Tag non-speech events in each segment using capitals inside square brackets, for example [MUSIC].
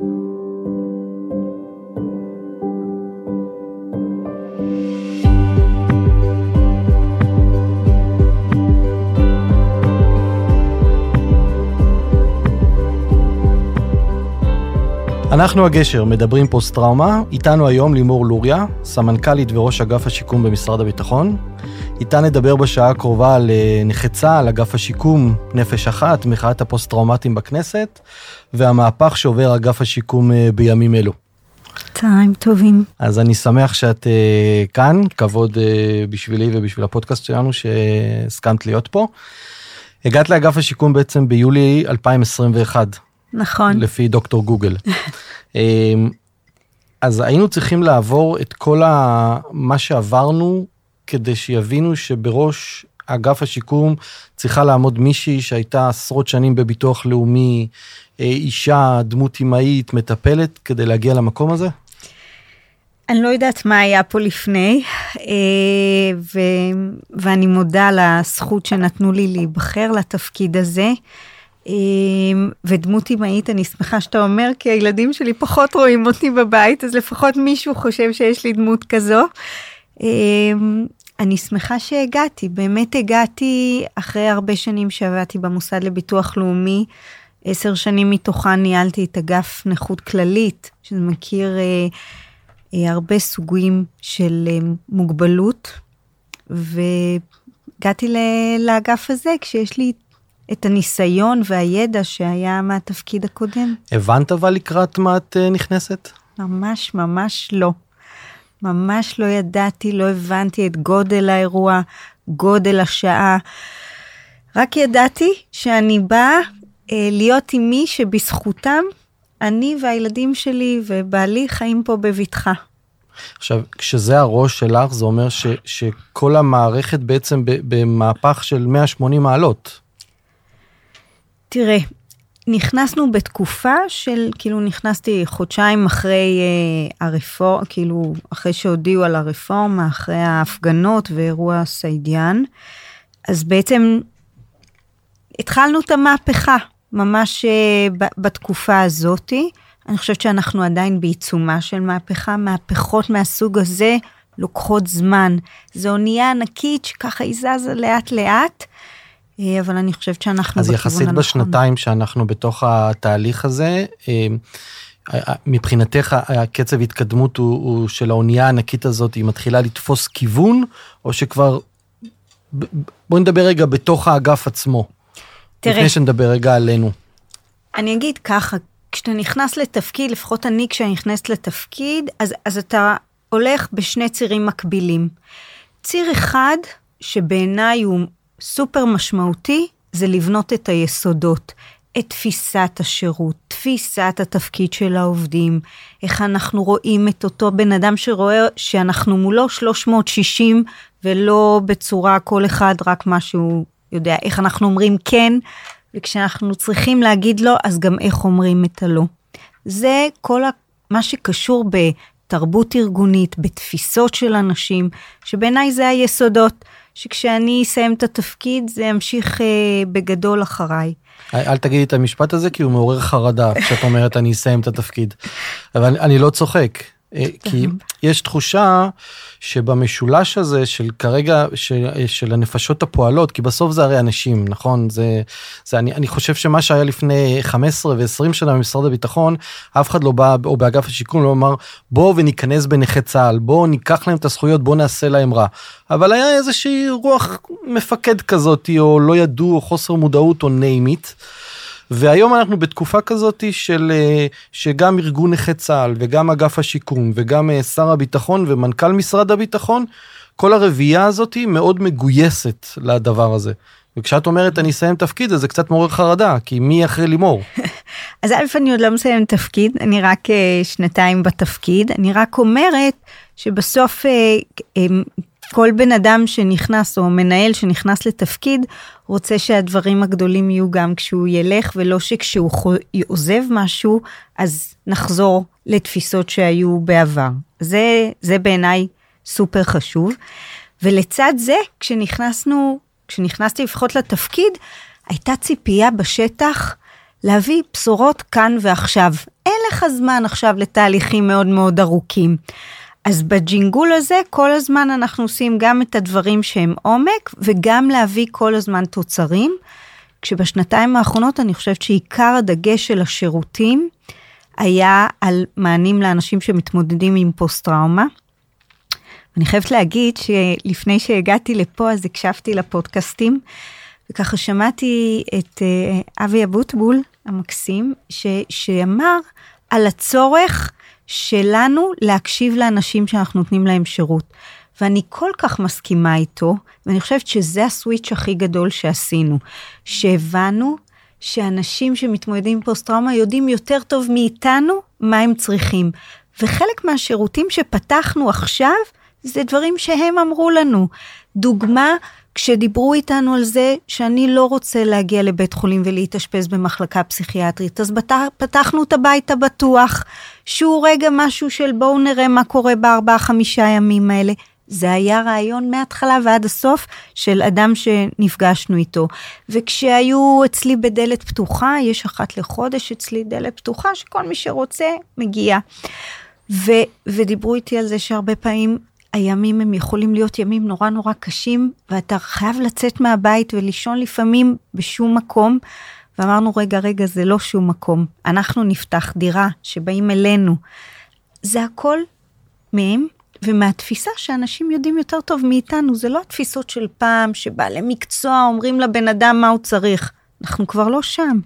thank you אנחנו הגשר, מדברים פוסט טראומה, איתנו היום לימור לוריה, סמנכ"לית וראש אגף השיקום במשרד הביטחון. איתה נדבר בשעה הקרובה על אה, נכי צה"ל, אגף השיקום, נפש אחת, מחאת הפוסט טראומטיים בכנסת, והמהפך שעובר אגף השיקום אה, בימים אלו. צהריים טובים. אז אני שמח שאת uh, כאן, כבוד uh, בשבילי ובשביל הפודקאסט שלנו שהסכמת להיות פה. הגעת לאגף השיקום בעצם ביולי 2021. נכון. לפי דוקטור גוגל. [LAUGHS] אמ, אז היינו צריכים לעבור את כל ה... מה שעברנו כדי שיבינו שבראש אגף השיקום צריכה לעמוד מישהי שהייתה עשרות שנים בביטוח לאומי, אה, אישה, דמות אמהית, מטפלת, כדי להגיע למקום הזה? אני לא יודעת מה היה פה לפני, אה, ו... ואני מודה על הזכות שנתנו לי להיבחר לתפקיד הזה. אמ, ודמות אמהית, אני שמחה שאתה אומר, כי הילדים שלי פחות רואים אותי בבית, אז לפחות מישהו חושב שיש לי דמות כזו. אמ, אני שמחה שהגעתי, באמת הגעתי אחרי הרבה שנים שעבדתי במוסד לביטוח לאומי. עשר שנים מתוכן ניהלתי את אגף נכות כללית, שזה מכיר אה, אה, הרבה סוגים של אה, מוגבלות, והגעתי לאגף הזה כשיש לי את הניסיון והידע שהיה מהתפקיד הקודם. הבנת אבל לקראת מה את אה, נכנסת? ממש ממש לא. ממש לא ידעתי, לא הבנתי את גודל האירוע, גודל השעה. רק ידעתי שאני באה אה, להיות עם מי שבזכותם אני והילדים שלי ובעלי חיים פה בבטחה. עכשיו, כשזה הראש שלך, זה אומר ש, שכל המערכת בעצם במהפך של 180 מעלות. תראה, נכנסנו בתקופה של, כאילו נכנסתי חודשיים אחרי אה, הרפורמה, כאילו אחרי שהודיעו על הרפורמה, אחרי ההפגנות ואירוע סעידיאן, אז בעצם התחלנו את המהפכה, ממש אה, בתקופה הזאתי. אני חושבת שאנחנו עדיין בעיצומה של מהפכה, מהפכות מהסוג הזה לוקחות זמן. זו אונייה ענקית שככה היא זזה לאט לאט. אה, אבל אני חושבת שאנחנו בכיוון הנכון. אז יחסית בשנתיים שאנחנו בתוך התהליך הזה, אה, אה, מבחינתך הקצב התקדמות הוא, הוא של האונייה הענקית הזאת, היא מתחילה לתפוס כיוון, או שכבר, בואי נדבר רגע בתוך האגף עצמו. תראה. לפני שנדבר רגע עלינו. אני אגיד ככה, כשאתה נכנס לתפקיד, לפחות אני כשאני נכנסת לתפקיד, אז, אז אתה הולך בשני צירים מקבילים. ציר אחד, שבעיניי הוא סופר משמעותי זה לבנות את היסודות, את תפיסת השירות, תפיסת התפקיד של העובדים, איך אנחנו רואים את אותו בן אדם שרואה שאנחנו מולו 360 ולא בצורה כל אחד רק מה שהוא יודע, איך אנחנו אומרים כן, וכשאנחנו צריכים להגיד לא, אז גם איך אומרים את הלא. זה כל מה שקשור בתרבות ארגונית, בתפיסות של אנשים, שבעיניי זה היסודות. שכשאני אסיים את התפקיד זה ימשיך אה, בגדול אחריי. אל, אל תגידי את המשפט הזה כי הוא מעורר חרדה כשאת אומרת אני אסיים את התפקיד. אבל אני לא צוחק. אה, כי יש תחושה שבמשולש הזה של כרגע של, של הנפשות הפועלות כי בסוף זה הרי אנשים נכון? זה זה אני אני חושב שמה שהיה לפני 15 ו-20 שנה במשרד הביטחון אף אחד לא בא או באגף השיקום לא אמר בואו וניכנס בנכי צה"ל בואו ניקח להם את הזכויות בואו נעשה להם רע. אבל היה איזושהי רוח מפקד כזאת או לא ידעו או חוסר מודעות או name it. והיום אנחנו בתקופה כזאת של אה, שגם ארגון נכי צה"ל וגם אגף השיקום וגם אה, שר הביטחון ומנכ"ל משרד הביטחון, כל הרביעייה הזאת מאוד מגויסת לדבר הזה. וכשאת אומרת אני אסיים תפקיד אז זה קצת מעורר חרדה כי מי אחרי לימור. [LAUGHS] אז א' אני עוד לא מסיים תפקיד אני רק uh, שנתיים בתפקיד אני רק אומרת שבסוף כל בן אדם שנכנס או מנהל שנכנס לתפקיד רוצה שהדברים הגדולים יהיו גם כשהוא ילך ולא שכשהוא עוזב משהו אז נחזור לתפיסות שהיו בעבר. זה, זה בעיניי סופר חשוב. ולצד זה כשנכנסנו, כשנכנסתי לפחות לתפקיד הייתה ציפייה בשטח להביא בשורות כאן ועכשיו. אין לך זמן עכשיו לתהליכים מאוד מאוד ארוכים. אז בג'ינגול הזה כל הזמן אנחנו עושים גם את הדברים שהם עומק וגם להביא כל הזמן תוצרים. כשבשנתיים האחרונות אני חושבת שעיקר הדגש של השירותים היה על מענים לאנשים שמתמודדים עם פוסט טראומה. אני חייבת להגיד שלפני שהגעתי לפה אז הקשבתי לפודקאסטים וככה שמעתי את uh, אבי אבוטבול המקסים ש, שאמר על הצורך שלנו להקשיב לאנשים שאנחנו נותנים להם שירות. ואני כל כך מסכימה איתו, ואני חושבת שזה הסוויץ' הכי גדול שעשינו, שהבנו שאנשים שמתמודדים עם פוסט-טראומה יודעים יותר טוב מאיתנו מה הם צריכים. וחלק מהשירותים שפתחנו עכשיו, זה דברים שהם אמרו לנו. דוגמה, כשדיברו איתנו על זה שאני לא רוצה להגיע לבית חולים ולהתאשפז במחלקה פסיכיאטרית, אז פתחנו את הבית הבטוח, שהוא רגע משהו של בואו נראה מה קורה בארבעה חמישה ימים האלה. זה היה רעיון מההתחלה ועד הסוף של אדם שנפגשנו איתו. וכשהיו אצלי בדלת פתוחה, יש אחת לחודש אצלי דלת פתוחה, שכל מי שרוצה מגיע. ו, ודיברו איתי על זה שהרבה פעמים הימים הם יכולים להיות ימים נורא נורא קשים, ואתה חייב לצאת מהבית ולישון לפעמים בשום מקום. ואמרנו, רגע, רגע, זה לא שום מקום. אנחנו נפתח דירה שבאים אלינו. זה הכל מהם, ומהתפיסה שאנשים יודעים יותר טוב מאיתנו, זה לא התפיסות של פעם, שבעלי מקצוע אומרים לבן אדם מה הוא צריך. אנחנו כבר לא שם.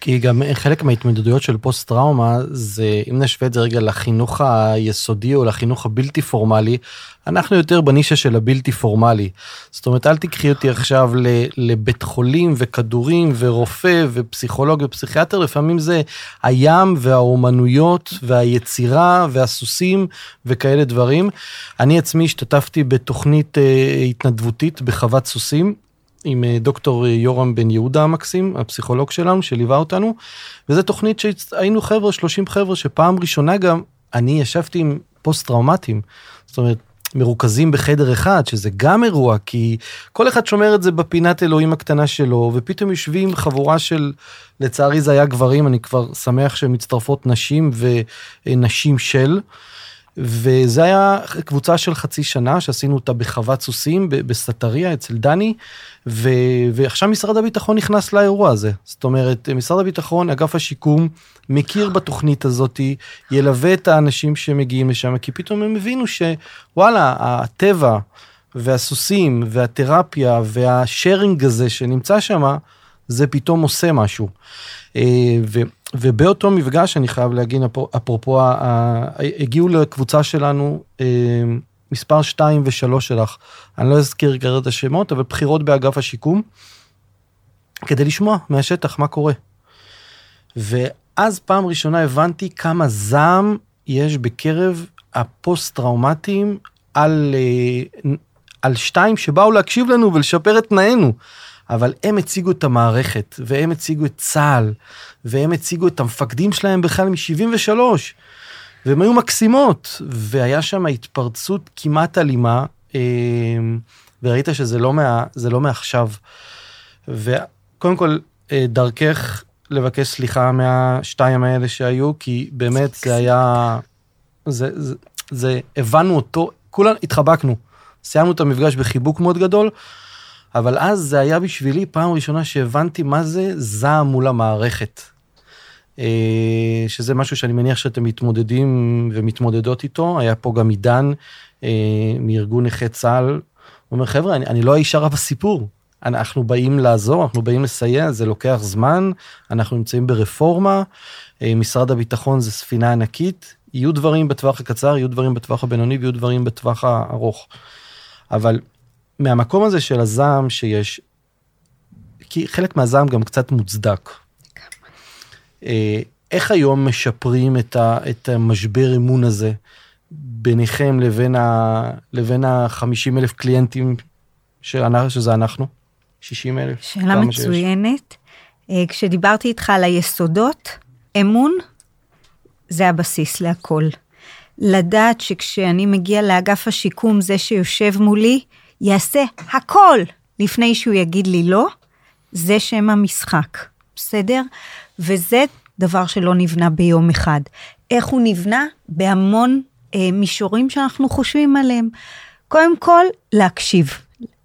כי גם חלק מההתמודדויות של פוסט טראומה זה אם נשווה את זה רגע לחינוך היסודי או לחינוך הבלתי פורמלי אנחנו יותר בנישה של הבלתי פורמלי. זאת אומרת אל תקחי אותי עכשיו לבית חולים וכדורים ורופא ופסיכולוג ופסיכיאטר לפעמים זה הים והאומנויות והיצירה והסוסים וכאלה דברים. אני עצמי השתתפתי בתוכנית אה, התנדבותית בחוות סוסים עם אה, דוקטור יורם בן יהודה המקסים, הפסיכולוג שלנו, שליווה אותנו, וזו תוכנית שהיינו חבר'ה, 30 חבר'ה, שפעם ראשונה גם אני ישבתי עם פוסט טראומטיים. זאת אומרת, מרוכזים בחדר אחד, שזה גם אירוע, כי כל אחד שומר את זה בפינת אלוהים הקטנה שלו, ופתאום יושבים חבורה של, לצערי זה היה גברים, אני כבר שמח שמצטרפות נשים ונשים של. וזה היה קבוצה של חצי שנה שעשינו אותה בחוות סוסים בסטריה אצל דני, ו, ועכשיו משרד הביטחון נכנס לאירוע הזה. זאת אומרת, משרד הביטחון, אגף השיקום, מכיר בתוכנית הזאתי, ילווה את האנשים שמגיעים לשם, כי פתאום הם הבינו שוואלה, הטבע והסוסים והתרפיה והשארינג הזה שנמצא שם, זה פתאום עושה משהו. אה, ו, ובאותו מפגש אני חייב להגיד אפרופו הגיעו לקבוצה שלנו אה, מספר 2 ו-3 שלך אני לא אזכיר כרגע את השמות אבל בחירות באגף השיקום. כדי לשמוע מהשטח מה קורה. ואז פעם ראשונה הבנתי כמה זעם יש בקרב הפוסט טראומטיים על, אה, על שתיים שבאו להקשיב לנו ולשפר את תנאינו. אבל הם הציגו את המערכת, והם הציגו את צה"ל, והם הציגו את המפקדים שלהם בכלל מ-73, והם היו מקסימות, והיה שם התפרצות כמעט אלימה, אה, וראית שזה לא, מה, לא מעכשיו. וקודם כל, אה, דרכך לבקש סליחה מהשתיים האלה שהיו, כי באמת זה היה, זה, זה, זה הבנו אותו, כולנו התחבקנו. סיימנו את המפגש בחיבוק מאוד גדול, אבל אז זה היה בשבילי פעם ראשונה שהבנתי מה זה זעם מול המערכת. אה, שזה משהו שאני מניח שאתם מתמודדים ומתמודדות איתו, היה פה גם עידן אה, מארגון נכי צה"ל, הוא אומר חבר'ה אני, אני לא האיש הרע בסיפור, אנחנו באים לעזור, אנחנו באים לסייע, זה לוקח זמן, אנחנו נמצאים ברפורמה, אה, משרד הביטחון זה ספינה ענקית, יהיו דברים בטווח הקצר, יהיו דברים בטווח הבינוני ויהיו דברים בטווח הארוך. אבל מהמקום הזה של הזעם שיש, כי חלק מהזעם גם קצת מוצדק. אה, איך היום משפרים את, ה, את המשבר אמון הזה ביניכם לבין, ה, לבין ה-50 אלף קליינטים שאנחנו, שזה אנחנו? 60 אלף? שאלה מצוינת. שיש. אה, כשדיברתי איתך על היסודות, אמון זה הבסיס להכל. לדעת שכשאני מגיע לאגף השיקום, זה שיושב מולי, יעשה הכל לפני שהוא יגיד לי לא, זה שם המשחק, בסדר? וזה דבר שלא נבנה ביום אחד. איך הוא נבנה? בהמון אה, מישורים שאנחנו חושבים עליהם. קודם כל, להקשיב.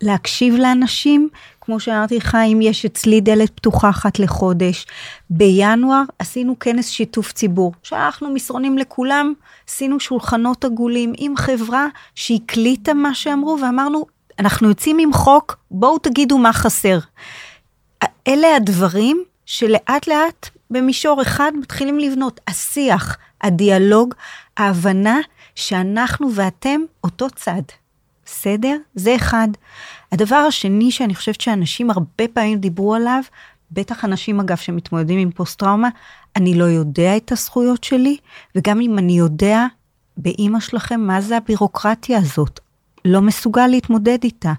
להקשיב לאנשים, כמו שאמרתי לך, אם יש אצלי דלת פתוחה אחת לחודש. בינואר עשינו כנס שיתוף ציבור. שלחנו מסרונים לכולם, עשינו שולחנות עגולים עם חברה שהקליטה מה שאמרו, ואמרנו, אנחנו יוצאים עם חוק, בואו תגידו מה חסר. אלה הדברים שלאט לאט במישור אחד מתחילים לבנות. השיח, הדיאלוג, ההבנה שאנחנו ואתם אותו צד. בסדר? זה אחד. הדבר השני שאני חושבת שאנשים הרבה פעמים דיברו עליו, בטח אנשים אגב שמתמודדים עם פוסט-טראומה, אני לא יודע את הזכויות שלי, וגם אם אני יודע, באימא שלכם, מה זה הבירוקרטיה הזאת? לא מסוגל להתמודד איתה.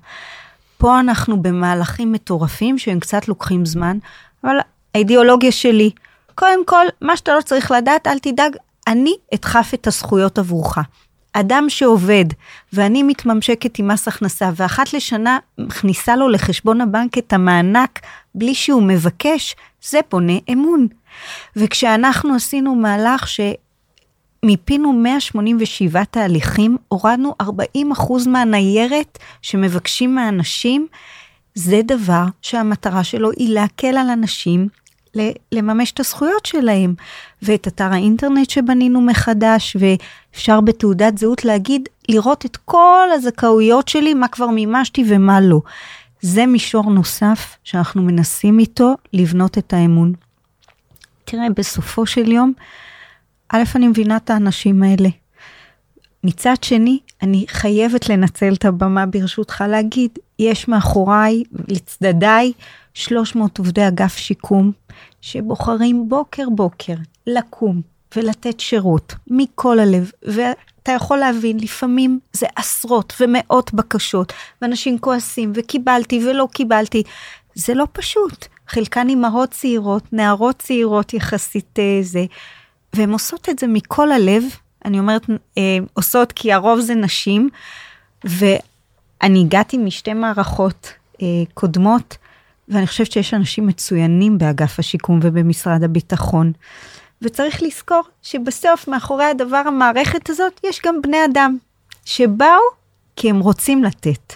פה אנחנו במהלכים מטורפים שהם קצת לוקחים זמן, אבל האידיאולוגיה שלי, קודם כל, מה שאתה לא צריך לדעת, אל תדאג, אני אדחף את הזכויות עבורך. אדם שעובד ואני מתממשקת עם מס הכנסה ואחת לשנה מכניסה לו לחשבון הבנק את המענק בלי שהוא מבקש, זה בונה אמון. וכשאנחנו עשינו מהלך שמיפינו 187 תהליכים, הורדנו 40% מהניירת שמבקשים מהאנשים, זה דבר שהמטרה שלו היא להקל על אנשים לממש את הזכויות שלהם. ואת אתר האינטרנט שבנינו מחדש, ואפשר בתעודת זהות להגיד, לראות את כל הזכאויות שלי, מה כבר מימשתי ומה לא. זה מישור נוסף שאנחנו מנסים איתו לבנות את האמון. תראה, בסופו של יום, א', אני מבינה את האנשים האלה. מצד שני, אני חייבת לנצל את הבמה ברשותך להגיד, יש מאחוריי, לצדדיי, 300 עובדי אגף שיקום, שבוחרים בוקר בוקר לקום ולתת שירות מכל הלב, ואתה יכול להבין, לפעמים זה עשרות ומאות בקשות, ואנשים כועסים, וקיבלתי ולא קיבלתי. זה לא פשוט. חלקן אימהות צעירות, נערות צעירות יחסית אה, זה, והן עושות את זה מכל הלב, אני אומרת אה, עושות כי הרוב זה נשים, ואני הגעתי משתי מערכות אה, קודמות, ואני חושבת שיש אנשים מצוינים באגף השיקום ובמשרד הביטחון. וצריך לזכור שבסוף מאחורי הדבר המערכת הזאת יש גם בני אדם שבאו כי הם רוצים לתת.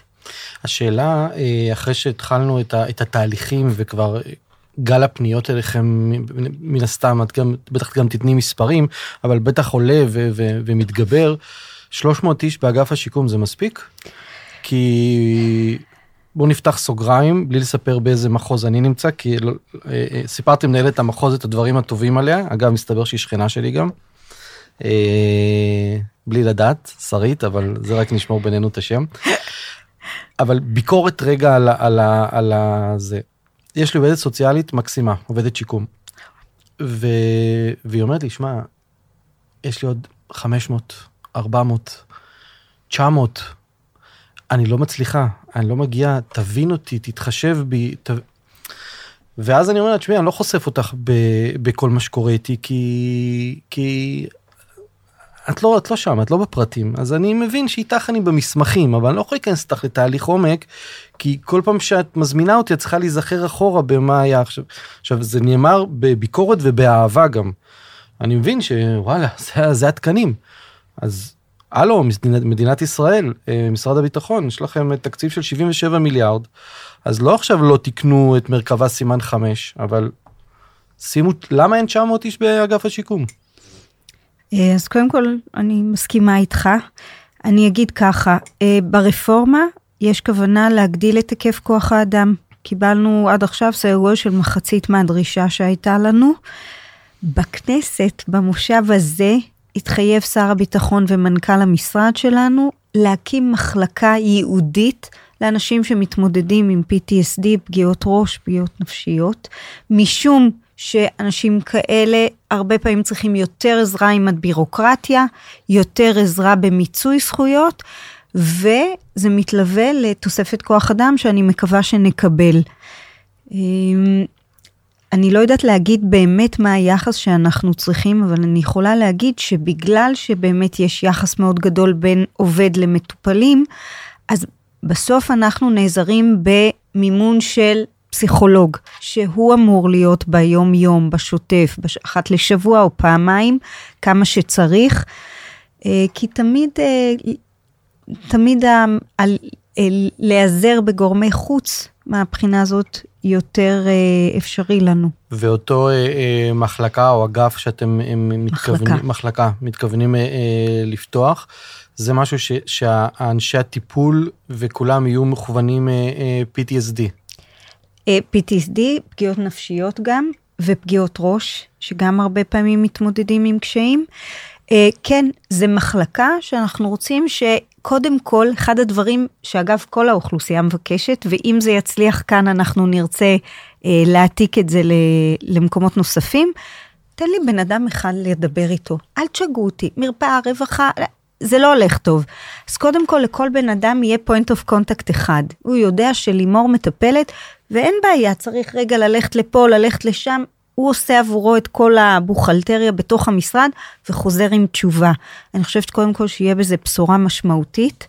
השאלה אה, אחרי שהתחלנו את, התהליכים וכבר גל הפניות אליכם מן הסתם את גם בטח גם תתני מספרים אבל בטח עולה ו, ו, ומתגבר 300 איש באגף השיקום זה מספיק? כי בואו נפתח סוגריים בלי לספר באיזה מחוז אני נמצא כי אה, אה, סיפרתי מנהלת המחוז את הדברים הטובים עליה אגב מסתבר שהיא שכנה שלי גם. אה, בלי לדעת שרית אבל זה רק נשמור בינינו את השם. אבל ביקורת רגע על, על, על, על זה. יש לי עובדת סוציאלית מקסימה עובדת שיקום. ו... והיא אומרת לי שמע יש לי עוד 500 400 900 אני לא מצליחה, אני לא מגיעה, תבין אותי, תתחשב בי. ת... ואז אני אומר לה, תשמעי, אני לא חושף אותך ב, בכל מה שקורה איתי, כי, כי את לא, את לא שם, את לא בפרטים. אז אני מבין שאיתך אני במסמכים, אבל אני לא יכול להיכנס איתך לתהליך עומק, כי כל פעם שאת מזמינה אותי, את צריכה להיזכר אחורה במה היה עכשיו. עכשיו, זה נאמר בביקורת ובאהבה גם. אני מבין שוואלה, זה, זה התקנים. אז הלו, מדינת ישראל, אה, משרד הביטחון, יש לכם תקציב של 77 מיליארד, אז לא עכשיו לא תקנו את מרכבה סימן 5, אבל שימו, למה אין 900 איש באגף השיקום? אה, אז קודם כל, אני מסכימה איתך. אני אגיד ככה, אה, ברפורמה יש כוונה להגדיל את היקף כוח האדם. קיבלנו עד עכשיו סדר גודל של מחצית מהדרישה שהייתה לנו. בכנסת, במושב הזה, התחייב שר הביטחון ומנכ"ל המשרד שלנו להקים מחלקה ייעודית לאנשים שמתמודדים עם PTSD, פגיעות ראש, פגיעות נפשיות, משום שאנשים כאלה הרבה פעמים צריכים יותר עזרה עם הבירוקרטיה, יותר עזרה במיצוי זכויות, וזה מתלווה לתוספת כוח אדם שאני מקווה שנקבל. אמ, אני לא יודעת להגיד באמת מה היחס שאנחנו צריכים, אבל אני יכולה להגיד שבגלל שבאמת יש יחס מאוד גדול בין עובד למטופלים, אז בסוף אנחנו נעזרים במימון של פסיכולוג, שהוא אמור להיות ביום-יום, בשוטף, בש... אחת לשבוע או פעמיים, כמה שצריך, אה, כי תמיד, אה, תמיד ה... להיעזר בגורמי חוץ מהבחינה הזאת יותר אפשרי לנו. ואותו מחלקה או אגף שאתם מתכוונים, מחלקה, מחלקה מתכוונים לפתוח, זה משהו ש, שהאנשי הטיפול וכולם יהיו מכוונים PTSD. PTSD, פגיעות נפשיות גם, ופגיעות ראש, שגם הרבה פעמים מתמודדים עם קשיים. כן, זה מחלקה שאנחנו רוצים שקודם כל, אחד הדברים שאגב כל האוכלוסייה מבקשת, ואם זה יצליח כאן אנחנו נרצה להעתיק את זה למקומות נוספים, תן לי בן אדם אחד לדבר איתו, אל תשגעו אותי, מרפאה, רווחה, זה לא הולך טוב. אז קודם כל, לכל בן אדם יהיה point of contact אחד. הוא יודע שלימור מטפלת, ואין בעיה, צריך רגע ללכת לפה, ללכת לשם. הוא עושה עבורו את כל הבוכלטריה בתוך המשרד, וחוזר עם תשובה. אני חושבת קודם כל שיהיה בזה בשורה משמעותית,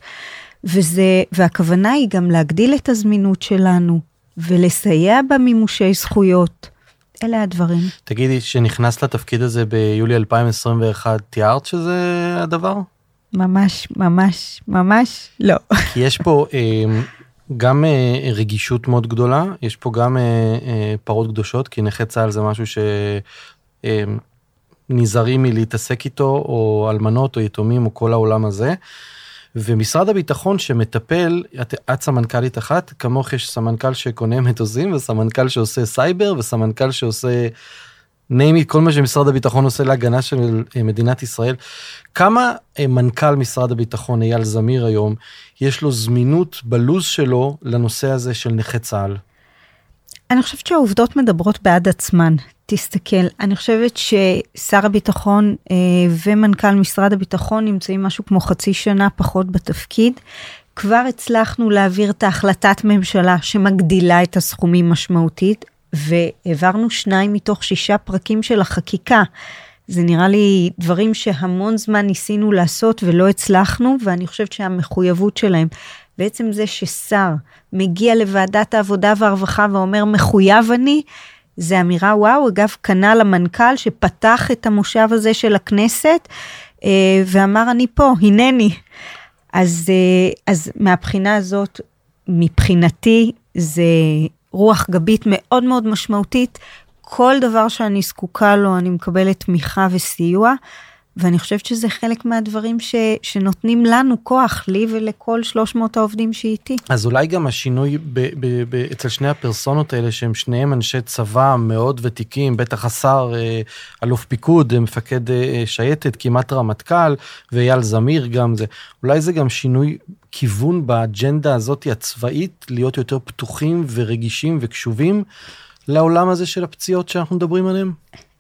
וזה, והכוונה היא גם להגדיל את הזמינות שלנו, ולסייע במימושי זכויות. אלה הדברים. תגידי, שנכנסת לתפקיד הזה ביולי 2021, תיארת שזה הדבר? ממש, ממש, ממש לא. כי יש פה אה, גם אה, רגישות מאוד גדולה, יש פה גם אה, פרות קדושות, כי נכה צה"ל זה משהו שנזהרים מלהתעסק איתו, או אלמנות, או יתומים, או כל העולם הזה. ומשרד הביטחון שמטפל, את, את סמנכ"לית אחת, כמוך יש סמנכ"ל שקונה מטוסים, וסמנכ"ל שעושה סייבר, וסמנכ"ל שעושה name it, כל מה שמשרד הביטחון עושה להגנה של אה, מדינת ישראל. כמה אה, מנכ"ל משרד הביטחון אייל זמיר היום, יש לו זמינות בלו"ז שלו לנושא הזה של נכי צה"ל? אני חושבת שהעובדות מדברות בעד עצמן. תסתכל, אני חושבת ששר הביטחון אה, ומנכ"ל משרד הביטחון נמצאים משהו כמו חצי שנה פחות בתפקיד. כבר הצלחנו להעביר את ההחלטת ממשלה שמגדילה את הסכומים משמעותית. והעברנו שניים מתוך שישה פרקים של החקיקה. זה נראה לי דברים שהמון זמן ניסינו לעשות ולא הצלחנו, ואני חושבת שהמחויבות שלהם, בעצם זה ששר מגיע לוועדת העבודה והרווחה ואומר מחויב אני, זה אמירה וואו, אגב, כנ"ל המנכ"ל שפתח את המושב הזה של הכנסת אה, ואמר אני פה, הנני. אז, אה, אז מהבחינה הזאת, מבחינתי זה רוח גבית מאוד מאוד משמעותית. כל דבר שאני זקוקה לו, אני מקבלת תמיכה וסיוע, ואני חושבת שזה חלק מהדברים ש, שנותנים לנו כוח, לי ולכל 300 העובדים שאיתי. אז אולי גם השינוי ב, ב, ב, אצל שני הפרסונות האלה, שהם שניהם אנשי צבא מאוד ותיקים, בטח השר, אה, אלוף פיקוד, אה, מפקד אה, שייטת, כמעט רמטכ"ל, ואייל זמיר גם זה, אולי זה גם שינוי כיוון באג'נדה הזאת הצבאית, להיות יותר פתוחים ורגישים וקשובים לעולם הזה של הפציעות שאנחנו מדברים עליהם?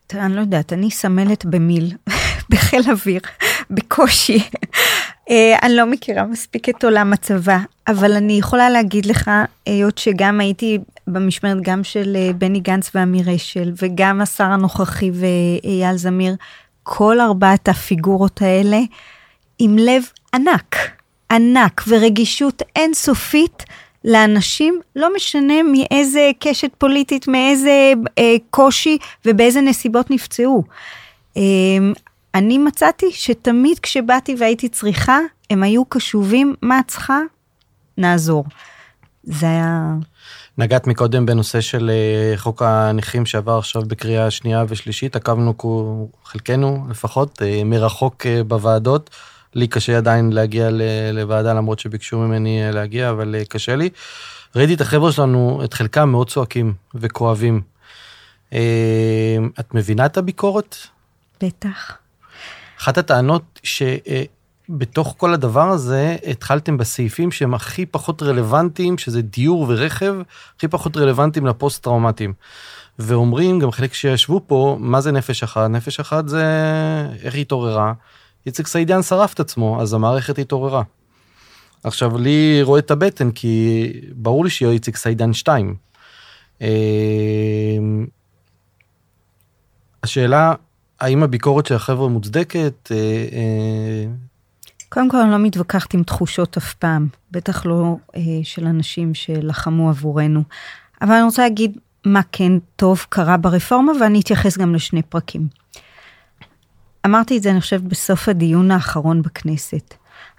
תראה, אני לא יודעת, אני סמלת במיל, [LAUGHS] בחיל אוויר, בקושי. אה, אני לא מכירה מספיק את עולם הצבא, אבל אני יכולה להגיד לך, היות שגם הייתי במשמרת גם של אה, בני גנץ ואמיר אשל, וגם השר הנוכחי ואייל זמיר, כל ארבעת הפיגורות האלה עם לב ענק. ענק ורגישות אינסופית לאנשים, לא משנה מאיזה קשת פוליטית, מאיזה אה, קושי ובאיזה נסיבות נפצעו. אה, אני מצאתי שתמיד כשבאתי והייתי צריכה, הם היו קשובים, מה את צריכה? נעזור. זה היה... נגעת מקודם בנושא של אה, חוק הנכים שעבר עכשיו בקריאה שנייה ושלישית, עקבנו חלקנו לפחות אה, מרחוק אה, בוועדות. לי קשה עדיין להגיע לוועדה למרות שביקשו ממני אה, להגיע, אבל אה, קשה לי. ראיתי את החבר'ה שלנו, את חלקם מאוד צועקים וכואבים. אה, את מבינה את הביקורת? בטח. אחת הטענות שבתוך כל הדבר הזה התחלתם בסעיפים שהם הכי פחות רלוונטיים, שזה דיור ורכב, הכי פחות רלוונטיים לפוסט טראומטיים. ואומרים, גם חלק שישבו פה, מה זה נפש אחת? נפש אחת זה איך היא התעוררה, איציק סעידיאן שרף את עצמו, אז המערכת התעוררה. עכשיו, לי רואה את הבטן, כי ברור לי שיהיה איציק סעידיאן 2. אה, השאלה, האם הביקורת של החבר'ה מוצדקת? אה, אה, קודם כל, אני לא מתווכחת עם תחושות אף פעם, בטח לא של אנשים שלחמו עבורנו. אבל אני רוצה להגיד מה כן טוב קרה ברפורמה, ואני אתייחס גם לשני פרקים. אמרתי את זה, אני חושבת, בסוף הדיון האחרון בכנסת.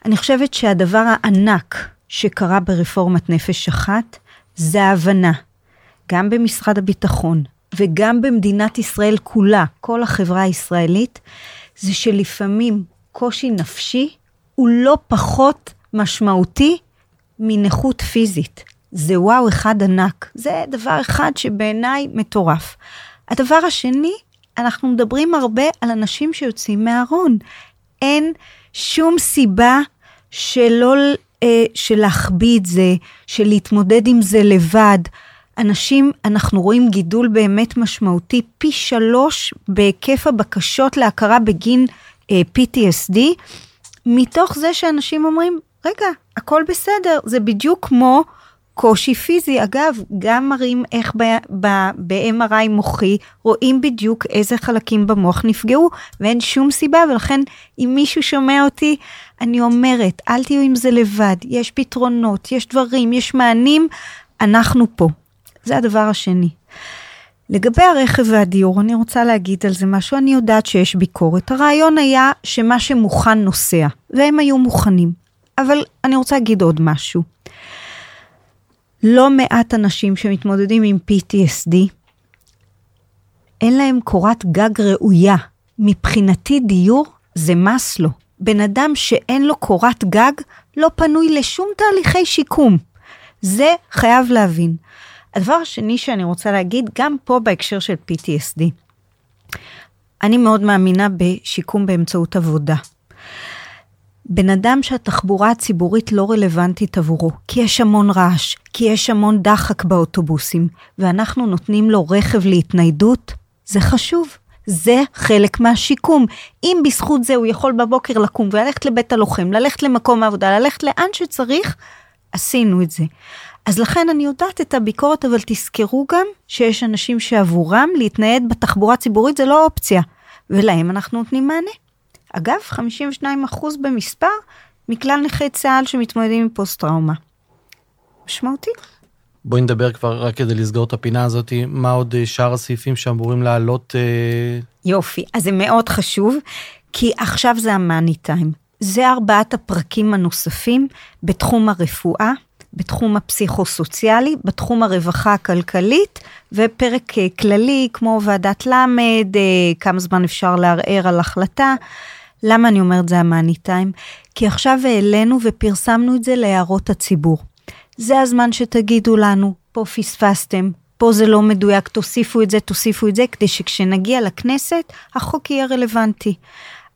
אני חושבת שהדבר הענק שקרה ברפורמת נפש אחת, זה ההבנה, גם במשרד הביטחון וגם במדינת ישראל כולה, כל החברה הישראלית, זה שלפעמים קושי נפשי הוא לא פחות משמעותי מנכות פיזית. זה וואו אחד ענק. זה דבר אחד שבעיניי מטורף. הדבר השני, אנחנו מדברים הרבה על אנשים שיוצאים מהארון. אין שום סיבה שלא, אה, של להחביא את זה, של להתמודד עם זה לבד. אנשים, אנחנו רואים גידול באמת משמעותי, פי שלוש בהיקף הבקשות להכרה בגין אה, PTSD, מתוך זה שאנשים אומרים, רגע, הכל בסדר, זה בדיוק כמו קושי פיזי. אגב, גם מראים איך ב-MRI מוחי רואים בדיוק איזה חלקים במוח נפגעו, ואין שום סיבה, ולכן אם מישהו שומע אותי, אני אומרת, אל תהיו עם זה לבד, יש פתרונות, יש דברים, יש מענים, אנחנו פה. זה הדבר השני. לגבי הרכב והדיור, אני רוצה להגיד על זה משהו, אני יודעת שיש ביקורת. הרעיון היה שמה שמוכן נוסע, והם היו מוכנים. אבל אני רוצה להגיד עוד משהו. לא מעט אנשים שמתמודדים עם PTSD, אין להם קורת גג ראויה. מבחינתי דיור זה מסלו. בן אדם שאין לו קורת גג לא פנוי לשום תהליכי שיקום. זה חייב להבין. הדבר השני שאני רוצה להגיד, גם פה בהקשר של PTSD, אני מאוד מאמינה בשיקום באמצעות עבודה. בן אדם שהתחבורה הציבורית לא רלוונטית עבורו, כי יש המון רעש, כי יש המון דחק באוטובוסים, ואנחנו נותנים לו רכב להתניידות, זה חשוב. זה חלק מהשיקום. אם בזכות זה הוא יכול בבוקר לקום וללכת לבית הלוחם, ללכת למקום העבודה, ללכת לאן שצריך, עשינו את זה. אז לכן אני יודעת את הביקורת, אבל תזכרו גם שיש אנשים שעבורם להתנייד בתחבורה ציבורית זה לא אופציה, ולהם אנחנו נותנים מענה. אגב, 52% במספר מכלל נכי צה"ל שמתמודדים עם פוסט טראומה. משמעותי. בואי נדבר כבר רק כדי לסגור את הפינה הזאת, מה עוד אה, שאר הסעיפים שאמורים לעלות? אה... יופי, אז זה מאוד חשוב, כי עכשיו זה המאני טיים. זה ארבעת הפרקים הנוספים בתחום הרפואה, בתחום הפסיכו-סוציאלי, בתחום הרווחה הכלכלית, ופרק אה, כללי כמו ועדת למד, כמה זמן אפשר לערער על החלטה. למה אני אומרת זה המאני טיים? כי עכשיו העלינו ופרסמנו את זה להערות הציבור. זה הזמן שתגידו לנו, פה פספסתם, פה זה לא מדויק, תוסיפו את זה, תוסיפו את זה, כדי שכשנגיע לכנסת, החוק יהיה רלוונטי.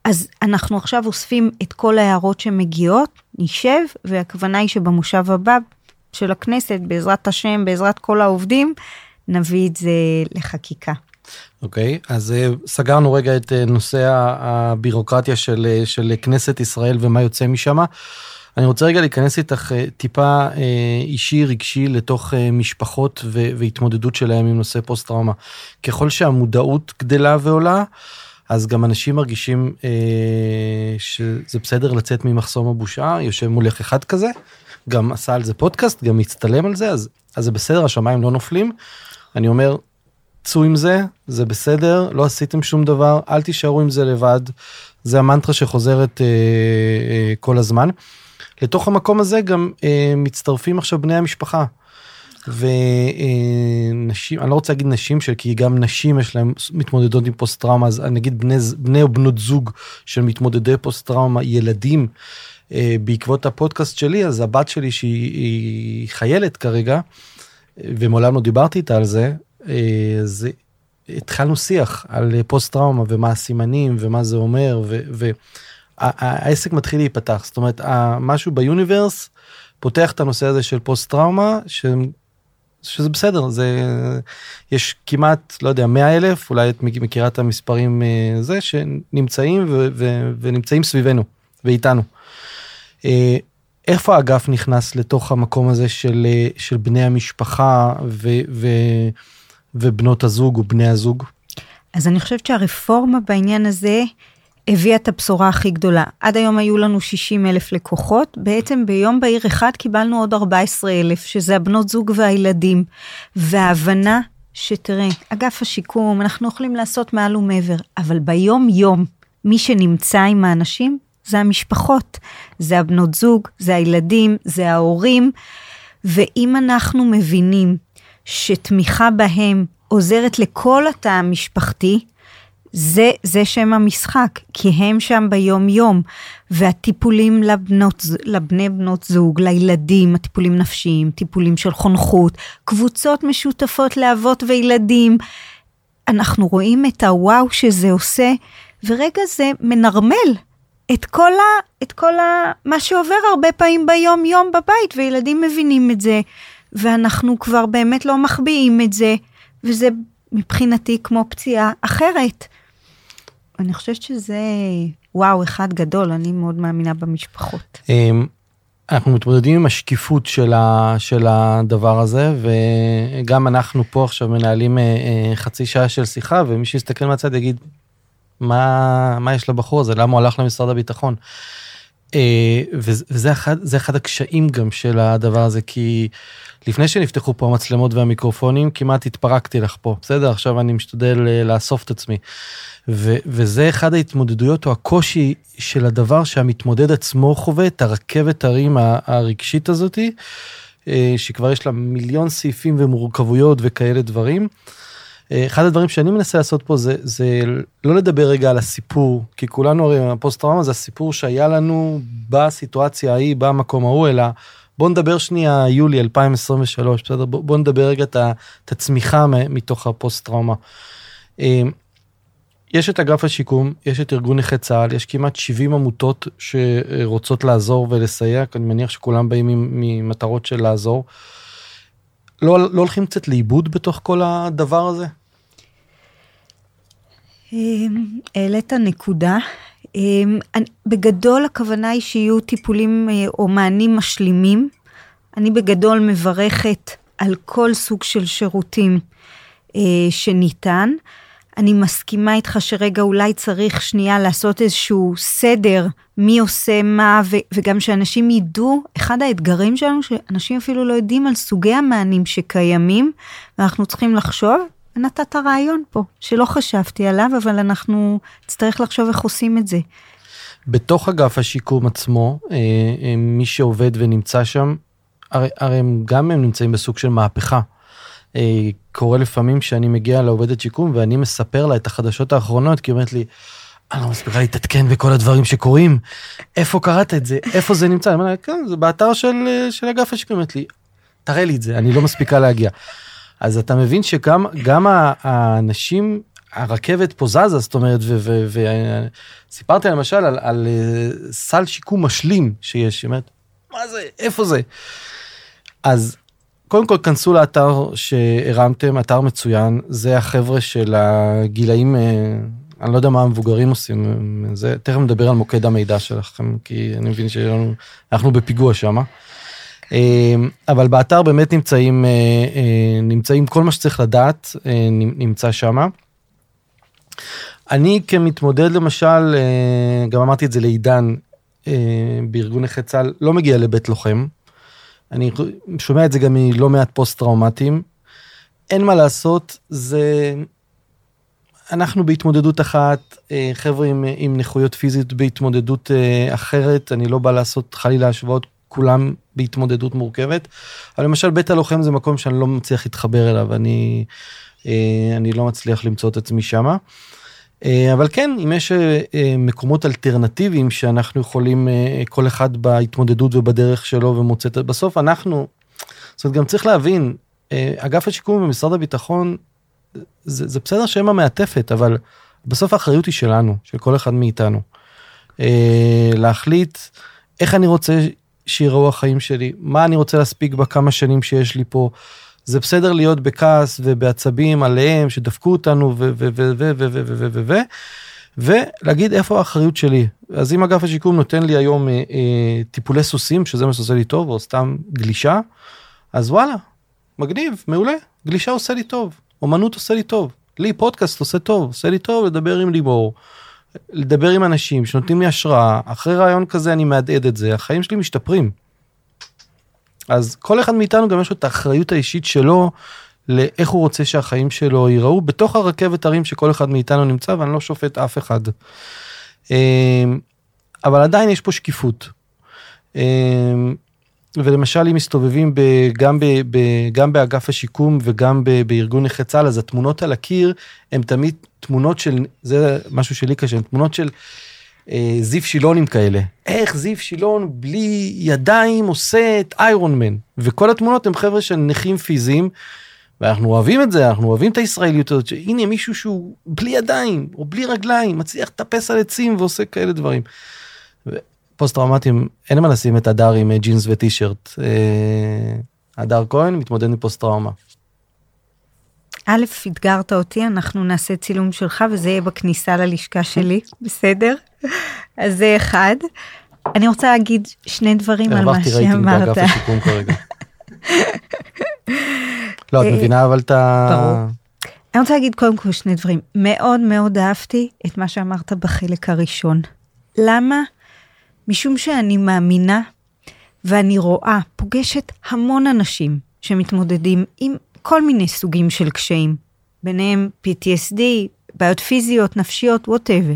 אז אנחנו עכשיו אוספים את כל ההערות שמגיעות, נשב, והכוונה היא שבמושב הבא של הכנסת, בעזרת השם, בעזרת כל העובדים, נביא את זה לחקיקה. אוקיי, okay, אז uh, סגרנו רגע את uh, נושא הבירוקרטיה של, uh, של כנסת ישראל ומה יוצא משם. אני רוצה רגע להיכנס איתך טיפה אישי רגשי לתוך משפחות והתמודדות שלהם עם נושא פוסט טראומה. ככל שהמודעות גדלה ועולה, אז גם אנשים מרגישים אה, שזה בסדר לצאת ממחסום הבושה, יושב מולך אחד כזה, גם עשה על זה פודקאסט, גם מצטלם על זה, אז, אז זה בסדר, השמיים לא נופלים. אני אומר, צאו עם זה, זה בסדר, לא עשיתם שום דבר, אל תישארו עם זה לבד, זה המנטרה שחוזרת אה, אה, כל הזמן. לתוך המקום הזה גם אה, מצטרפים עכשיו בני המשפחה. ונשים, אני לא רוצה להגיד נשים של כי גם נשים יש להם מתמודדות עם פוסט טראומה, אז נגיד בני, בני או בנות זוג של מתמודדי פוסט טראומה, ילדים, אה, בעקבות הפודקאסט שלי, אז הבת שלי שהיא חיילת כרגע, ומעולם לא דיברתי איתה על זה, אה, אז התחלנו שיח על פוסט טראומה ומה הסימנים ומה זה אומר, והעסק מתחיל להיפתח, זאת אומרת, משהו ביוניברס, פותח את הנושא הזה של פוסט טראומה, שזה בסדר זה יש כמעט לא יודע 100 אלף אולי את מכירה את המספרים אה, זה שנמצאים ונמצאים סביבנו ואיתנו. אה, איפה האגף נכנס לתוך המקום הזה של, אה, של בני המשפחה ו, ו, ובנות הזוג או בני הזוג? אז אני חושבת שהרפורמה בעניין הזה הביאה את הבשורה הכי גדולה. עד היום היו לנו 60 אלף לקוחות, בעצם ביום בהיר אחד קיבלנו עוד 14 אלף, שזה הבנות זוג והילדים. וההבנה שתראה, אגף השיקום, אנחנו יכולים לעשות מעל ומעבר, אבל ביום יום, מי שנמצא עם האנשים זה המשפחות, זה הבנות זוג, זה הילדים, זה ההורים, ואם אנחנו מבינים שתמיכה בהם עוזרת לכל התא המשפחתי, זה, זה שם המשחק, כי הם שם ביום יום, והטיפולים לבנות, לבני בנות זוג, לילדים, הטיפולים נפשיים, טיפולים של חונכות, קבוצות משותפות לאבות וילדים, אנחנו רואים את הוואו שזה עושה, ורגע זה מנרמל את כל, ה, את כל ה, מה שעובר הרבה פעמים ביום יום בבית, וילדים מבינים את זה, ואנחנו כבר באמת לא מחביאים את זה, וזה מבחינתי כמו פציעה אחרת. אני חושבת שזה וואו אחד גדול, אני מאוד מאמינה במשפחות. אמ, אנחנו מתמודדים עם השקיפות של, ה, של הדבר הזה וגם אנחנו פה עכשיו מנהלים אה, אה, חצי שעה של שיחה ומי שיסתכל מהצד יגיד מה, מה יש לבחור הזה למה הוא הלך למשרד הביטחון. אה, וזה אחד, אחד הקשיים גם של הדבר הזה כי לפני שנפתחו פה המצלמות והמיקרופונים כמעט התפרקתי לך פה בסדר עכשיו אני משתדל לאסוף את עצמי. ו- וזה אחד ההתמודדויות או הקושי של הדבר שהמתמודד עצמו חווה, את הרכבת הרים הרגשית הזאתי, אה, שכבר יש לה מיליון סעיפים ומורכבויות וכאלה דברים. אה, אחד הדברים שאני מנסה לעשות פה זה, זה לא לדבר רגע על הסיפור, כי כולנו הרי הפוסט טראומה זה הסיפור שהיה לנו בסיטואציה ההיא, במקום ההוא, אלא בוא נדבר שנייה יולי 2023, בסדר? בוא, בוא נדבר רגע את הצמיחה מתוך הפוסט טראומה. אה, יש את אגף השיקום, יש את ארגון נכי צה"ל, יש כמעט 70 עמותות שרוצות לעזור ולסייע, אני מניח שכולם באים ממטרות של לעזור. לא, לא הולכים קצת לאיבוד בתוך כל הדבר הזה? אמ, העלית נקודה. אמ, בגדול הכוונה היא שיהיו טיפולים אה, או מענים משלימים. אני בגדול מברכת על כל סוג של שירותים אה, שניתן. אני מסכימה איתך שרגע אולי צריך שנייה לעשות איזשהו סדר מי עושה מה ו- וגם שאנשים ידעו, אחד האתגרים שלנו שאנשים אפילו לא יודעים על סוגי המענים שקיימים ואנחנו צריכים לחשוב, נתת רעיון פה שלא חשבתי עליו אבל אנחנו נצטרך לחשוב איך עושים את זה. בתוך אגף השיקום עצמו אה, אה, מי שעובד ונמצא שם הרי, הרי הם גם הם נמצאים בסוג של מהפכה. אה, קורה לפעמים שאני מגיע לעובדת שיקום ואני מספר לה את החדשות האחרונות כי היא אומרת לי. אני לא מספיקה להתעדכן בכל הדברים שקורים איפה קראת את זה איפה זה נמצא אני אומר לה, כן זה באתר של של אגף השיקום אומרת לי תראה לי את זה אני לא מספיקה להגיע. אז אתה מבין שגם גם האנשים הרכבת פה זזה זאת אומרת וסיפרתי למשל על, על אה, סל שיקום משלים שיש אומרת, מה זה איפה זה. אז קודם כל כנסו לאתר שהרמתם, אתר מצוין, זה החבר'ה של הגילאים, אה, אני לא יודע מה המבוגרים עושים, זה, תכף נדבר על מוקד המידע שלכם, כי אני מבין שאנחנו בפיגוע שם. אה, אבל באתר באמת נמצאים, אה, נמצאים כל מה שצריך לדעת, נמצא שם. אני כמתמודד למשל, גם אמרתי את זה לעידן, בארגון נכי צה"ל, לא מגיע לבית לוחם. אני שומע את זה גם מלא מעט פוסט טראומטיים. אין מה לעשות, זה... אנחנו בהתמודדות אחת, אה, חבר'ה עם, עם נכויות פיזיות בהתמודדות אה, אחרת, אני לא בא לעשות חלילה השוואות, כולם בהתמודדות מורכבת. אבל למשל בית הלוחם זה מקום שאני לא מצליח להתחבר אליו, אני, אה, אני לא מצליח למצוא את עצמי שמה. אה, אבל כן, אם יש אה, אה, מקומות אלטרנטיביים שאנחנו יכולים, כל אחד בהתמודדות ובדרך שלו ומוצא את בסוף אנחנו, זאת אומרת, גם צריך להבין, אגף השיקום במשרד הביטחון, זה, זה בסדר שהם המעטפת, אבל בסוף האחריות היא שלנו, של כל אחד מאיתנו. להחליט איך אני רוצה שיראו החיים שלי, מה אני רוצה להספיק בכמה שנים שיש לי פה. זה בסדר להיות בכעס ובעצבים עליהם שדפקו אותנו ו... ו... ו... ו... ו... ו... ו... ו... ו... ולהגיד איפה האחריות שלי. אז אם אגף השיקום נותן לי היום אה, אה, טיפולי סוסים, שזה מה שעושה לי טוב, או סתם גלישה, אז וואלה, מגניב, מעולה, גלישה עושה לי טוב, אומנות עושה לי טוב, לי פודקאסט עושה טוב, עושה לי טוב לדבר עם לימור, לדבר עם אנשים שנותנים לי השראה, אחרי רעיון כזה אני מהדהד את זה, החיים שלי משתפרים. אז כל אחד מאיתנו גם יש לו את האחריות האישית שלו לאיך הוא רוצה שהחיים שלו ייראו בתוך הרכבת הרים שכל אחד מאיתנו נמצא ואני לא שופט אף אחד. אמ, אבל עדיין יש פה שקיפות. אמ, ולמשל אם מסתובבים ב, גם, ב, ב, גם באגף השיקום וגם ב, בארגון נכי צה"ל אז התמונות על הקיר הם תמיד תמונות של זה משהו שלי קשה תמונות של אה, זיו שילונים כאלה איך זיו שילון בלי ידיים עושה את איירון מן וכל התמונות הם חבר'ה של נכים פיזיים. ואנחנו אוהבים את זה אנחנו אוהבים את הישראליות הזאת שהנה מישהו שהוא בלי ידיים או בלי רגליים מצליח לטפס על עצים ועושה כאלה דברים. פוסט טראומטיים אין מה לשים את הדר עם ג'ינס וטישרט. אה, הדר כהן מתמודד עם פוסט טראומה. א', אתגרת אותי, אנחנו נעשה צילום שלך וזה יהיה בכניסה ללשכה שלי, בסדר? אז זה אחד. אני רוצה להגיד שני דברים על מה שאמרת. [LAUGHS] לא, את מבינה אבל את ה... אני רוצה להגיד קודם כל שני דברים. מאוד מאוד אהבתי את מה שאמרת בחלק הראשון. למה? משום שאני מאמינה ואני רואה, פוגשת המון אנשים שמתמודדים עם כל מיני סוגים של קשיים, ביניהם PTSD, בעיות פיזיות, נפשיות, ווטאבר.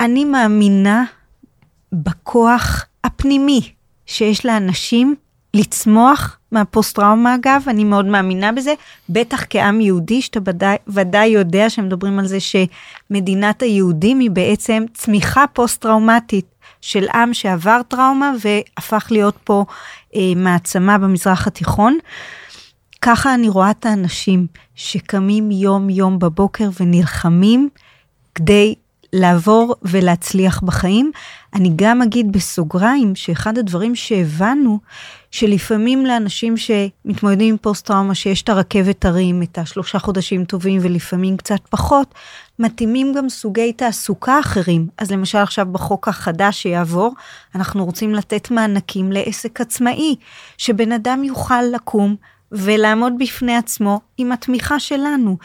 אני מאמינה בכוח הפנימי שיש לאנשים לצמוח מהפוסט טראומה אגב, אני מאוד מאמינה בזה, בטח כעם יהודי, שאתה ודאי, ודאי יודע שמדברים על זה שמדינת היהודים היא בעצם צמיחה פוסט טראומטית של עם שעבר טראומה והפך להיות פה אה, מעצמה במזרח התיכון. ככה אני רואה את האנשים שקמים יום יום בבוקר ונלחמים כדי לעבור ולהצליח בחיים. אני גם אגיד בסוגריים שאחד הדברים שהבנו, שלפעמים לאנשים שמתמודדים עם פוסט טראומה, שיש את הרכבת הרים, את השלושה חודשים טובים ולפעמים קצת פחות, מתאימים גם סוגי תעסוקה אחרים. אז למשל עכשיו בחוק החדש שיעבור, אנחנו רוצים לתת מענקים לעסק עצמאי, שבן אדם יוכל לקום ולעמוד בפני עצמו עם התמיכה שלנו.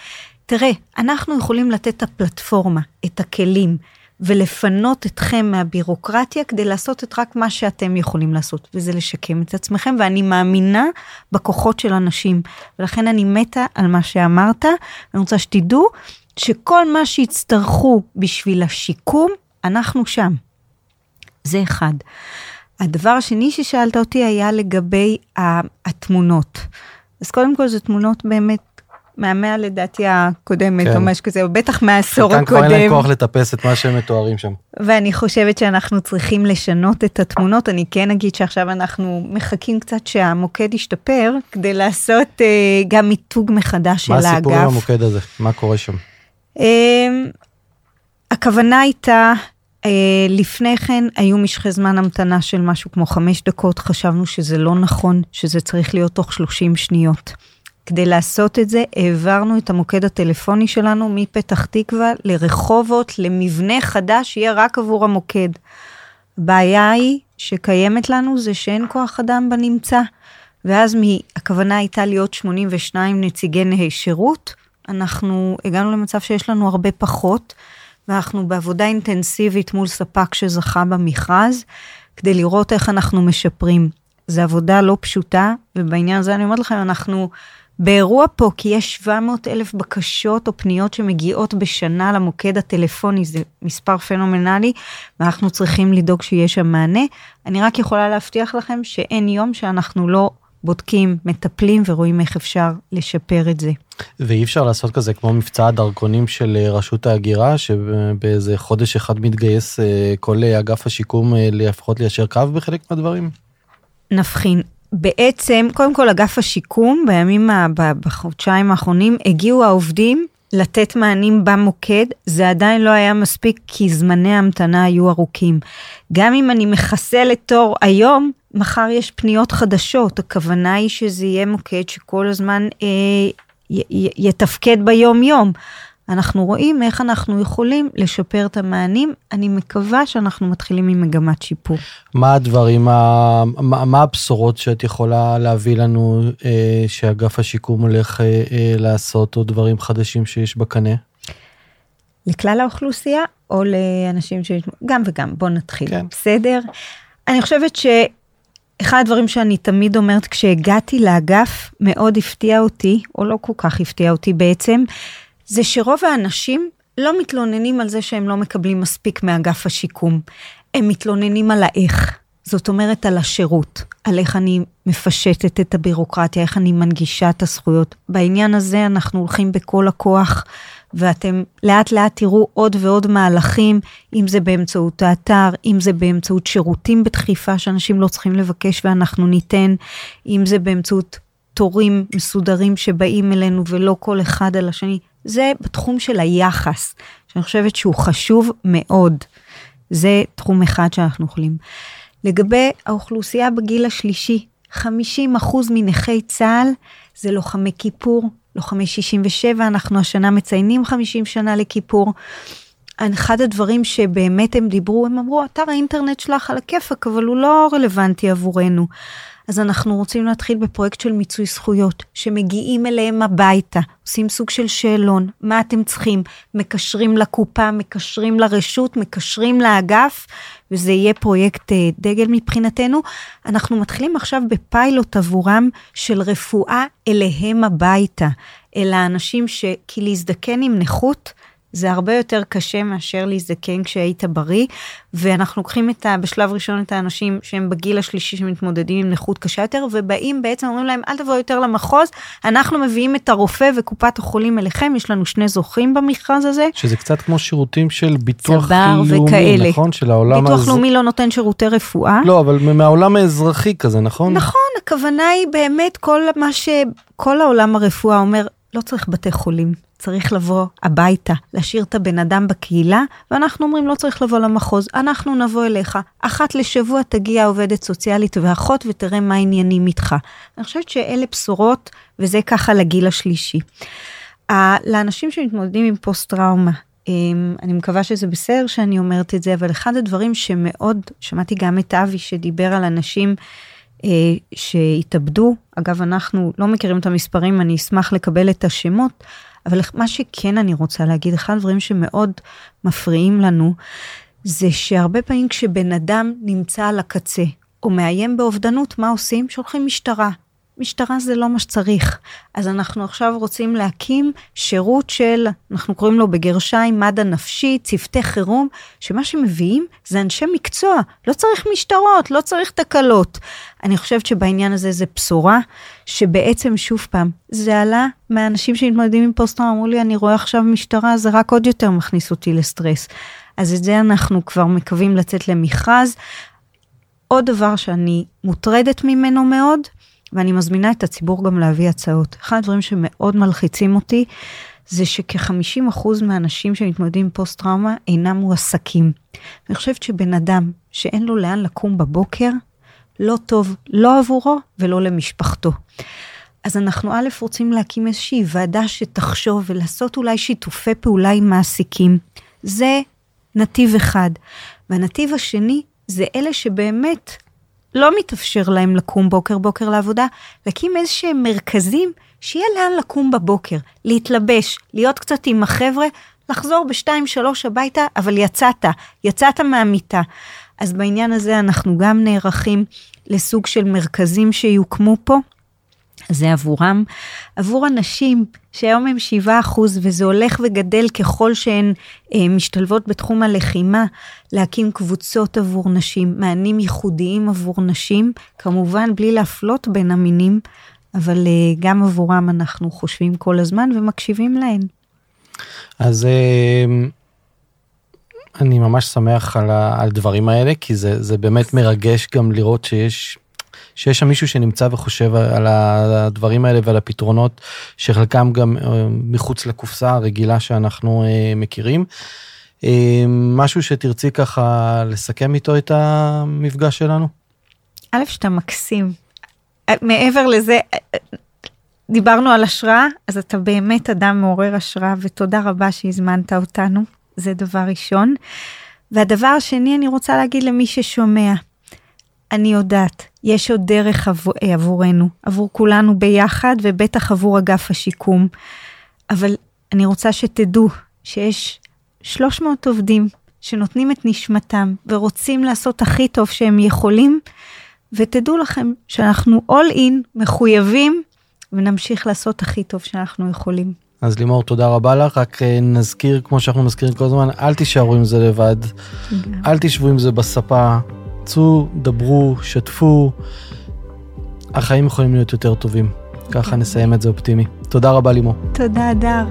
תראה, אנחנו יכולים לתת את הפלטפורמה, את הכלים, ולפנות אתכם מהבירוקרטיה כדי לעשות את רק מה שאתם יכולים לעשות, וזה לשקם את עצמכם, ואני מאמינה בכוחות של אנשים, ולכן אני מתה על מה שאמרת, אני רוצה שתדעו שכל מה שיצטרכו בשביל השיקום, אנחנו שם. זה אחד. הדבר השני ששאלת אותי היה לגבי התמונות. אז קודם כל זה תמונות באמת מהמאה לדעתי הקודמת כן. או משהו כזה, או בטח מהעשור הקודם. כבר אין להם כוח לטפס את מה שהם מתוארים שם. ואני חושבת שאנחנו צריכים לשנות את התמונות. אני כן אגיד שעכשיו אנחנו מחכים קצת שהמוקד ישתפר, כדי לעשות uh, גם מיתוג מחדש של האגף. מה הסיפור עם המוקד הזה? מה קורה שם? Uh, הכוונה הייתה, לפני כן היו משכי זמן המתנה של משהו כמו חמש דקות, חשבנו שזה לא נכון, שזה צריך להיות תוך 30 שניות. כדי לעשות את זה, העברנו את המוקד הטלפוני שלנו מפתח תקווה לרחובות, למבנה חדש, שיהיה רק עבור המוקד. הבעיה היא שקיימת לנו זה שאין כוח אדם בנמצא. ואז הכוונה הייתה להיות 82 נציגי שירות, אנחנו הגענו למצב שיש לנו הרבה פחות, ואנחנו בעבודה אינטנסיבית מול ספק שזכה במכרז, כדי לראות איך אנחנו משפרים. זו עבודה לא פשוטה, ובעניין הזה אני אומרת לכם, אנחנו באירוע פה, כי יש 700 אלף בקשות או פניות שמגיעות בשנה למוקד הטלפוני, זה מספר פנומנלי, ואנחנו צריכים לדאוג שיש שם מענה. אני רק יכולה להבטיח לכם שאין יום שאנחנו לא בודקים, מטפלים ורואים איך אפשר לשפר את זה. ואי אפשר לעשות כזה כמו מבצע הדרכונים של אה, רשות ההגירה, שבאיזה חודש אחד מתגייס אה, כל אה, אגף השיקום לפחות ליישר קו בחלק מהדברים? נבחין. בעצם, קודם כל אגף השיקום, בימים, בחודשיים האחרונים, הגיעו העובדים לתת מענים במוקד, זה עדיין לא היה מספיק כי זמני ההמתנה היו ארוכים. גם אם אני מחסל את תור היום, מחר יש פניות חדשות, הכוונה היא שזה יהיה מוקד שכל הזמן אה, י, י, יתפקד ביום יום. אנחנו רואים איך אנחנו יכולים לשפר את המענים. אני מקווה שאנחנו מתחילים עם מגמת שיפור. מה הדברים, מה, מה הבשורות שאת יכולה להביא לנו אה, שאגף השיקום הולך אה, אה, לעשות, או דברים חדשים שיש בקנה? לכלל האוכלוסייה או לאנשים ש... גם וגם, בוא נתחיל, כן. בסדר? אני חושבת שאחד הדברים שאני תמיד אומרת כשהגעתי לאגף, מאוד הפתיע אותי, או לא כל כך הפתיע אותי בעצם, זה שרוב האנשים לא מתלוננים על זה שהם לא מקבלים מספיק מאגף השיקום, הם מתלוננים על האיך. זאת אומרת על השירות, על איך אני מפשטת את הבירוקרטיה, איך אני מנגישה את הזכויות. בעניין הזה אנחנו הולכים בכל הכוח, ואתם לאט לאט תראו עוד ועוד מהלכים, אם זה באמצעות האתר, אם זה באמצעות שירותים בדחיפה שאנשים לא צריכים לבקש ואנחנו ניתן, אם זה באמצעות תורים מסודרים שבאים אלינו ולא כל אחד על השני. זה בתחום של היחס, שאני חושבת שהוא חשוב מאוד. זה תחום אחד שאנחנו יכולים. לגבי האוכלוסייה בגיל השלישי, 50% מנכי צה"ל זה לוחמי כיפור, לוחמי 67, אנחנו השנה מציינים 50 שנה לכיפור. אחד הדברים שבאמת הם דיברו, הם אמרו, אתר האינטרנט שלך על הכיפאק, אבל הוא לא רלוונטי עבורנו. אז אנחנו רוצים להתחיל בפרויקט של מיצוי זכויות, שמגיעים אליהם הביתה, עושים סוג של שאלון, מה אתם צריכים, מקשרים לקופה, מקשרים לרשות, מקשרים לאגף, וזה יהיה פרויקט אה, דגל מבחינתנו. אנחנו מתחילים עכשיו בפיילוט עבורם של רפואה אליהם הביתה, אל האנשים שכי להזדקן עם נכות, זה הרבה יותר קשה מאשר להזדקן כשהיית בריא, ואנחנו לוקחים את ה, בשלב ראשון את האנשים שהם בגיל השלישי שמתמודדים עם נכות קשה יותר, ובאים בעצם אומרים להם אל תבואו יותר למחוז, אנחנו מביאים את הרופא וקופת החולים אליכם, יש לנו שני זוכים במכרז הזה. שזה קצת כמו שירותים של ביטוח לאומי, וכאלה. נכון? של העולם... ביטוח לאומי לא נותן שירותי רפואה. לא, אבל מהעולם האזרחי כזה, נכון? נכון, הכוונה היא באמת כל מה ש... כל העולם הרפואה אומר, לא צריך בתי חולים. צריך לבוא הביתה, להשאיר את הבן אדם בקהילה, ואנחנו אומרים לא צריך לבוא למחוז, אנחנו נבוא אליך. אחת לשבוע תגיע עובדת סוציאלית ואחות ותראה מה העניינים איתך. אני חושבת שאלה בשורות, וזה ככה לגיל השלישי. לאנשים שמתמודדים עם פוסט טראומה, אמ, אני מקווה שזה בסדר שאני אומרת את זה, אבל אחד הדברים שמאוד, שמעתי גם את אבי שדיבר על אנשים אה, שהתאבדו, אגב אנחנו לא מכירים את המספרים, אני אשמח לקבל את השמות, אבל מה שכן אני רוצה להגיד, אחד הדברים שמאוד מפריעים לנו, זה שהרבה פעמים כשבן אדם נמצא על הקצה, או מאיים באובדנות, מה עושים? שולחים משטרה. משטרה זה לא מה שצריך. אז אנחנו עכשיו רוצים להקים שירות של, אנחנו קוראים לו בגרשיים מד"א נפשי, צוותי חירום, שמה שמביאים זה אנשי מקצוע, לא צריך משטרות, לא צריך תקלות. אני חושבת שבעניין הזה זה בשורה, שבעצם שוב פעם, זה עלה מהאנשים שמתמודדים עם פוסט אמרו לי, אני רואה עכשיו משטרה, זה רק עוד יותר מכניס אותי לסטרס. אז את זה אנחנו כבר מקווים לצאת למכרז. עוד דבר שאני מוטרדת ממנו מאוד, ואני מזמינה את הציבור גם להביא הצעות. אחד הדברים שמאוד מלחיצים אותי, זה שכ-50% מהאנשים שמתמודדים עם פוסט-טראומה אינם מועסקים. אני חושבת שבן אדם שאין לו לאן לקום בבוקר, לא טוב, לא עבורו ולא למשפחתו. אז אנחנו א', רוצים להקים איזושהי ועדה שתחשוב ולעשות אולי שיתופי פעולה עם מעסיקים. זה נתיב אחד. והנתיב השני זה אלה שבאמת לא מתאפשר להם לקום בוקר בוקר לעבודה, להקים איזה שהם מרכזים שיהיה לאן לקום בבוקר, להתלבש, להיות קצת עם החבר'ה, לחזור בשתיים שלוש הביתה, אבל יצאת, יצאת מהמיטה. אז בעניין הזה אנחנו גם נערכים לסוג של מרכזים שיוקמו פה. זה עבורם. עבור אנשים שהיום הם 7 אחוז וזה הולך וגדל ככל שהן אה, משתלבות בתחום הלחימה, להקים קבוצות עבור נשים, מענים ייחודיים עבור נשים, כמובן בלי להפלות בין המינים, אבל אה, גם עבורם אנחנו חושבים כל הזמן ומקשיבים להן. אז אה, אני ממש שמח על הדברים האלה, כי זה, זה באמת מרגש גם לראות שיש שיש שם מישהו שנמצא וחושב על הדברים האלה ועל הפתרונות, שחלקם גם אה, מחוץ לקופסה הרגילה שאנחנו אה, מכירים. אה, משהו שתרצי ככה לסכם איתו את המפגש שלנו? א', שאתה מקסים. מעבר לזה, דיברנו על השראה, אז אתה באמת אדם מעורר השראה, ותודה רבה שהזמנת אותנו, זה דבר ראשון. והדבר השני, אני רוצה להגיד למי ששומע, אני יודעת, יש עוד דרך עבור, אה, עבורנו, עבור כולנו ביחד, ובטח עבור אגף השיקום. אבל אני רוצה שתדעו שיש 300 עובדים שנותנים את נשמתם ורוצים לעשות הכי טוב שהם יכולים, ותדעו לכם שאנחנו all in, מחויבים, ונמשיך לעשות הכי טוב שאנחנו יכולים. אז לימור, תודה רבה לך. רק אה, נזכיר, כמו שאנחנו מזכירים כל הזמן, אל תישארו עם זה לבד. אל תשבו עם זה בספה. צאו, דברו, שתפו. החיים יכולים להיות יותר טובים. ככה נסיים את זה אופטימי. תודה רבה לימור. תודה, דר.